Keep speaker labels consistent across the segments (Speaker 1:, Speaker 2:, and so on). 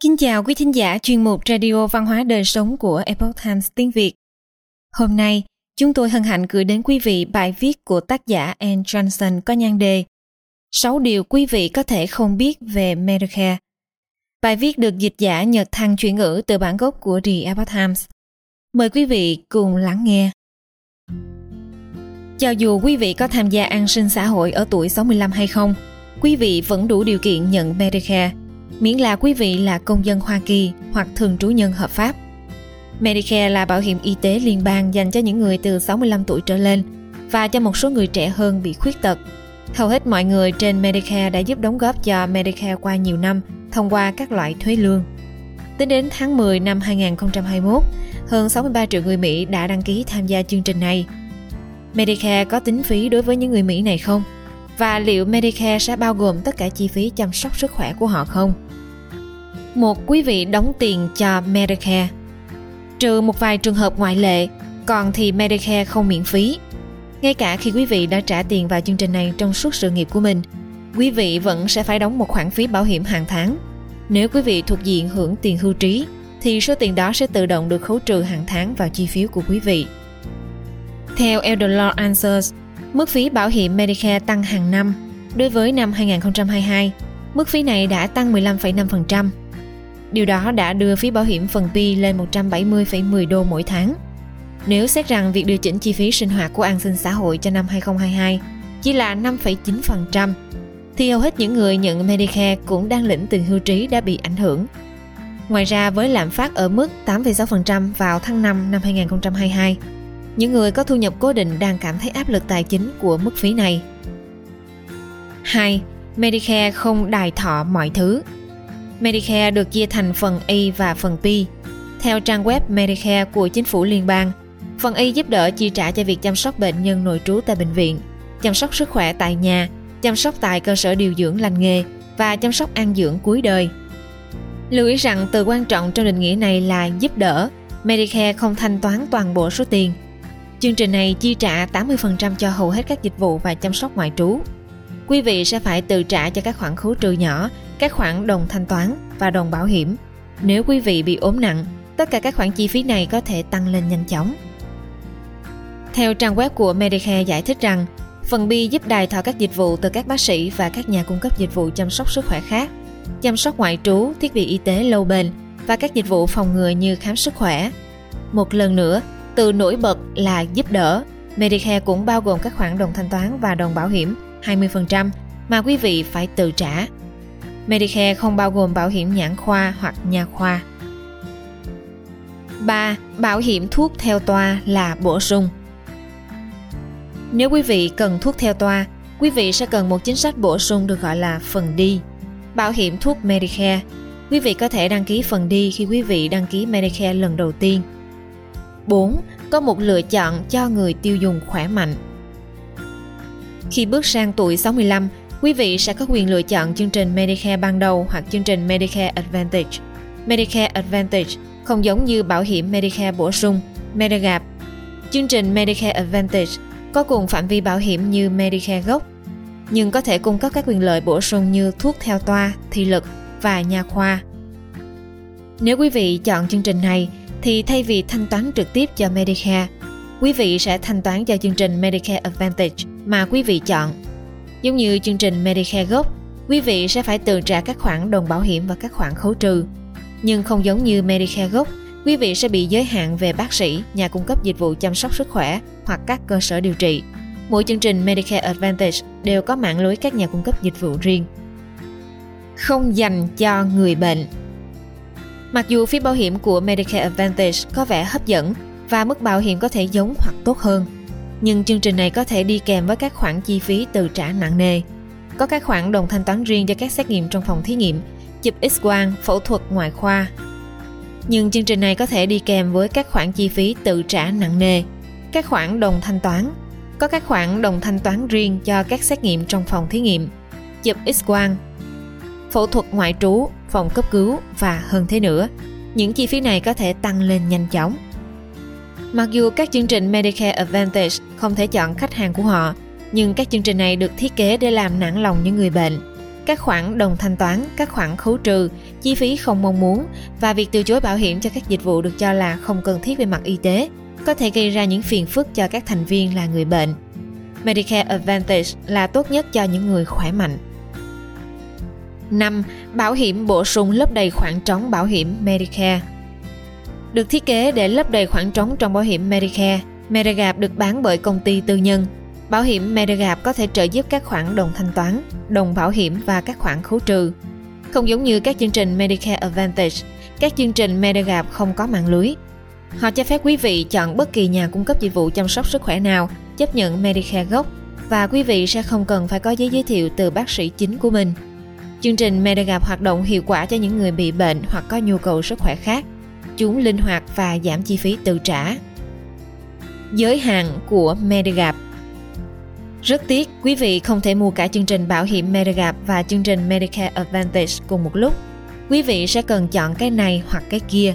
Speaker 1: Kính chào quý thính giả chuyên mục Radio Văn hóa Đời Sống của Epoch Times tiếng Việt. Hôm nay, chúng tôi hân hạnh gửi đến quý vị bài viết của tác giả Anne Johnson có nhan đề 6 điều quý vị có thể không biết về Medicare. Bài viết được dịch giả Nhật Thăng chuyển ngữ từ bản gốc của The Epoch Times. Mời quý vị cùng lắng nghe. Cho dù quý vị có tham gia an sinh xã hội ở tuổi 65 hay không, quý vị vẫn đủ điều kiện nhận Medicare – miễn là quý vị là công dân Hoa Kỳ hoặc thường trú nhân hợp pháp. Medicare là bảo hiểm y tế liên bang dành cho những người từ 65 tuổi trở lên và cho một số người trẻ hơn bị khuyết tật. Hầu hết mọi người trên Medicare đã giúp đóng góp cho Medicare qua nhiều năm thông qua các loại thuế lương. Tính đến tháng 10 năm 2021, hơn 63 triệu người Mỹ đã đăng ký tham gia chương trình này. Medicare có tính phí đối với những người Mỹ này không? Và liệu Medicare sẽ bao gồm tất cả chi phí chăm sóc sức khỏe của họ không? một quý vị đóng tiền cho Medicare. Trừ một vài trường hợp ngoại lệ, còn thì Medicare không miễn phí. Ngay cả khi quý vị đã trả tiền vào chương trình này trong suốt sự nghiệp của mình, quý vị vẫn sẽ phải đóng một khoản phí bảo hiểm hàng tháng. Nếu quý vị thuộc diện hưởng tiền hưu trí, thì số tiền đó sẽ tự động được khấu trừ hàng tháng vào chi phí của quý vị. Theo Elder Law Answers, mức phí bảo hiểm Medicare tăng hàng năm. Đối với năm 2022, mức phí này đã tăng 15,5%, Điều đó đã đưa phí bảo hiểm phần pi lên 170,10 đô mỗi tháng. Nếu xét rằng việc điều chỉnh chi phí sinh hoạt của an sinh xã hội cho năm 2022 chỉ là 5,9%, thì hầu hết những người nhận Medicare cũng đang lĩnh tiền hưu trí đã bị ảnh hưởng. Ngoài ra với lạm phát ở mức 8,6% vào tháng 5 năm 2022, những người có thu nhập cố định đang cảm thấy áp lực tài chính của mức phí này. 2. Medicare không đài thọ mọi thứ Medicare được chia thành phần y và phần P. Theo trang web Medicare của chính phủ liên bang, phần y giúp đỡ chi trả cho việc chăm sóc bệnh nhân nội trú tại bệnh viện, chăm sóc sức khỏe tại nhà, chăm sóc tại cơ sở điều dưỡng lành nghề và chăm sóc an dưỡng cuối đời. Lưu ý rằng từ quan trọng trong định nghĩa này là giúp đỡ, Medicare không thanh toán toàn bộ số tiền. Chương trình này chi trả 80% cho hầu hết các dịch vụ và chăm sóc ngoại trú. Quý vị sẽ phải tự trả cho các khoản khấu trừ nhỏ các khoản đồng thanh toán và đồng bảo hiểm. Nếu quý vị bị ốm nặng, tất cả các khoản chi phí này có thể tăng lên nhanh chóng. Theo trang web của Medicare giải thích rằng, phần B giúp đài thọ các dịch vụ từ các bác sĩ và các nhà cung cấp dịch vụ chăm sóc sức khỏe khác, chăm sóc ngoại trú, thiết bị y tế lâu bền và các dịch vụ phòng ngừa như khám sức khỏe. Một lần nữa, từ nổi bật là giúp đỡ, Medicare cũng bao gồm các khoản đồng thanh toán và đồng bảo hiểm 20% mà quý vị phải tự trả Medicare không bao gồm bảo hiểm nhãn khoa hoặc nhà khoa. 3. Bảo hiểm thuốc theo toa là bổ sung. Nếu quý vị cần thuốc theo toa, quý vị sẽ cần một chính sách bổ sung được gọi là phần đi. Bảo hiểm thuốc Medicare. Quý vị có thể đăng ký phần đi khi quý vị đăng ký Medicare lần đầu tiên. 4. Có một lựa chọn cho người tiêu dùng khỏe mạnh. Khi bước sang tuổi 65, Quý vị sẽ có quyền lựa chọn chương trình Medicare ban đầu hoặc chương trình Medicare Advantage. Medicare Advantage không giống như bảo hiểm Medicare bổ sung, Medigap. Chương trình Medicare Advantage có cùng phạm vi bảo hiểm như Medicare gốc, nhưng có thể cung cấp các quyền lợi bổ sung như thuốc theo toa, thị lực và nha khoa. Nếu quý vị chọn chương trình này, thì thay vì thanh toán trực tiếp cho Medicare, quý vị sẽ thanh toán cho chương trình Medicare Advantage mà quý vị chọn Giống như chương trình Medicare gốc, quý vị sẽ phải tự trả các khoản đồng bảo hiểm và các khoản khấu trừ. Nhưng không giống như Medicare gốc, quý vị sẽ bị giới hạn về bác sĩ, nhà cung cấp dịch vụ chăm sóc sức khỏe hoặc các cơ sở điều trị. Mỗi chương trình Medicare Advantage đều có mạng lưới các nhà cung cấp dịch vụ riêng. Không dành cho người bệnh Mặc dù phí bảo hiểm của Medicare Advantage có vẻ hấp dẫn và mức bảo hiểm có thể giống hoặc tốt hơn, nhưng chương trình này có thể đi kèm với các khoản chi phí từ trả nặng nề. Có các khoản đồng thanh toán riêng cho các xét nghiệm trong phòng thí nghiệm, chụp X-quang, phẫu thuật ngoại khoa. Nhưng chương trình này có thể đi kèm với các khoản chi phí tự trả nặng nề, các khoản đồng thanh toán. Có các khoản đồng thanh toán riêng cho các xét nghiệm trong phòng thí nghiệm, chụp X-quang, phẫu thuật ngoại trú, phòng cấp cứu và hơn thế nữa. Những chi phí này có thể tăng lên nhanh chóng. Mặc dù các chương trình Medicare Advantage không thể chọn khách hàng của họ, nhưng các chương trình này được thiết kế để làm nản lòng những người bệnh. các khoản đồng thanh toán, các khoản khấu trừ, chi phí không mong muốn và việc từ chối bảo hiểm cho các dịch vụ được cho là không cần thiết về mặt y tế có thể gây ra những phiền phức cho các thành viên là người bệnh. Medicare Advantage là tốt nhất cho những người khỏe mạnh. 5. Bảo hiểm bổ sung lấp đầy khoảng trống bảo hiểm Medicare Được thiết kế để lấp đầy khoảng trống trong bảo hiểm Medicare, Medigap được bán bởi công ty tư nhân. Bảo hiểm Medigap có thể trợ giúp các khoản đồng thanh toán, đồng bảo hiểm và các khoản khấu trừ. Không giống như các chương trình Medicare Advantage, các chương trình Medigap không có mạng lưới. Họ cho phép quý vị chọn bất kỳ nhà cung cấp dịch vụ chăm sóc sức khỏe nào, chấp nhận Medicare gốc và quý vị sẽ không cần phải có giấy giới thiệu từ bác sĩ chính của mình. Chương trình Medigap hoạt động hiệu quả cho những người bị bệnh hoặc có nhu cầu sức khỏe khác. Chúng linh hoạt và giảm chi phí tự trả. Giới hạn của Medigap rất tiếc, quý vị không thể mua cả chương trình bảo hiểm Medigap và chương trình Medicare Advantage cùng một lúc. Quý vị sẽ cần chọn cái này hoặc cái kia.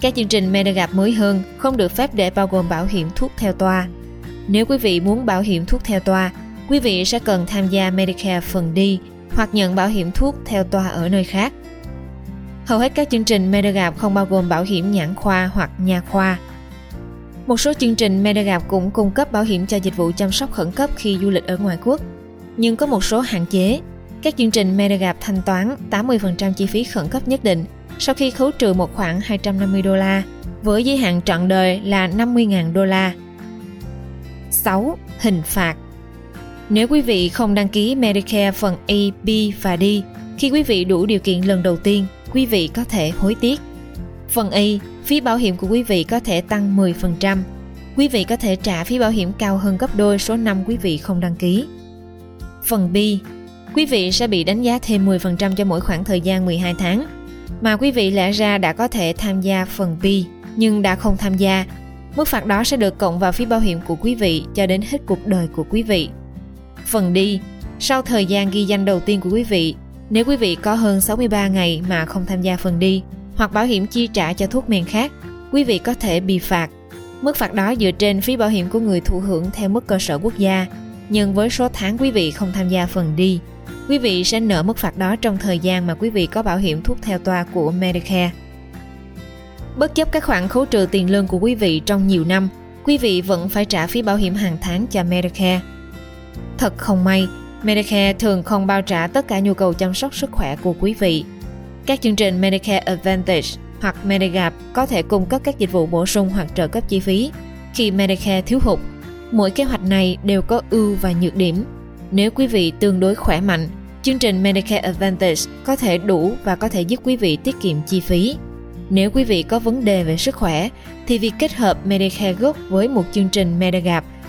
Speaker 1: Các chương trình Medigap mới hơn không được phép để bao gồm bảo hiểm thuốc theo toa. Nếu quý vị muốn bảo hiểm thuốc theo toa, quý vị sẽ cần tham gia Medicare phần đi hoặc nhận bảo hiểm thuốc theo toa ở nơi khác. Hầu hết các chương trình Medigap không bao gồm bảo hiểm nhãn khoa hoặc nha khoa. Một số chương trình Medigap cũng cung cấp bảo hiểm cho dịch vụ chăm sóc khẩn cấp khi du lịch ở ngoại quốc, nhưng có một số hạn chế. Các chương trình Medigap thanh toán 80% chi phí khẩn cấp nhất định sau khi khấu trừ một khoản 250 đô la, với giới hạn trọn đời là 50.000 đô la. 6. Hình phạt nếu quý vị không đăng ký Medicare phần A, B và D khi quý vị đủ điều kiện lần đầu tiên, quý vị có thể hối tiếc. Phần A, phí bảo hiểm của quý vị có thể tăng 10%. Quý vị có thể trả phí bảo hiểm cao hơn gấp đôi số năm quý vị không đăng ký. Phần B, quý vị sẽ bị đánh giá thêm 10% cho mỗi khoảng thời gian 12 tháng mà quý vị lẽ ra đã có thể tham gia phần B nhưng đã không tham gia. Mức phạt đó sẽ được cộng vào phí bảo hiểm của quý vị cho đến hết cuộc đời của quý vị. Phần đi sau thời gian ghi danh đầu tiên của quý vị, nếu quý vị có hơn 63 ngày mà không tham gia phần đi hoặc bảo hiểm chi trả cho thuốc men khác, quý vị có thể bị phạt. Mức phạt đó dựa trên phí bảo hiểm của người thụ hưởng theo mức cơ sở quốc gia, nhưng với số tháng quý vị không tham gia phần đi, quý vị sẽ nợ mức phạt đó trong thời gian mà quý vị có bảo hiểm thuốc theo toa của Medicare. Bất chấp các khoản khấu trừ tiền lương của quý vị trong nhiều năm, quý vị vẫn phải trả phí bảo hiểm hàng tháng cho Medicare. Thật không may, Medicare thường không bao trả tất cả nhu cầu chăm sóc sức khỏe của quý vị. Các chương trình Medicare Advantage hoặc Medigap có thể cung cấp các dịch vụ bổ sung hoặc trợ cấp chi phí. Khi Medicare thiếu hụt, mỗi kế hoạch này đều có ưu và nhược điểm. Nếu quý vị tương đối khỏe mạnh, chương trình Medicare Advantage có thể đủ và có thể giúp quý vị tiết kiệm chi phí. Nếu quý vị có vấn đề về sức khỏe, thì việc kết hợp Medicare gốc với một chương trình Medigap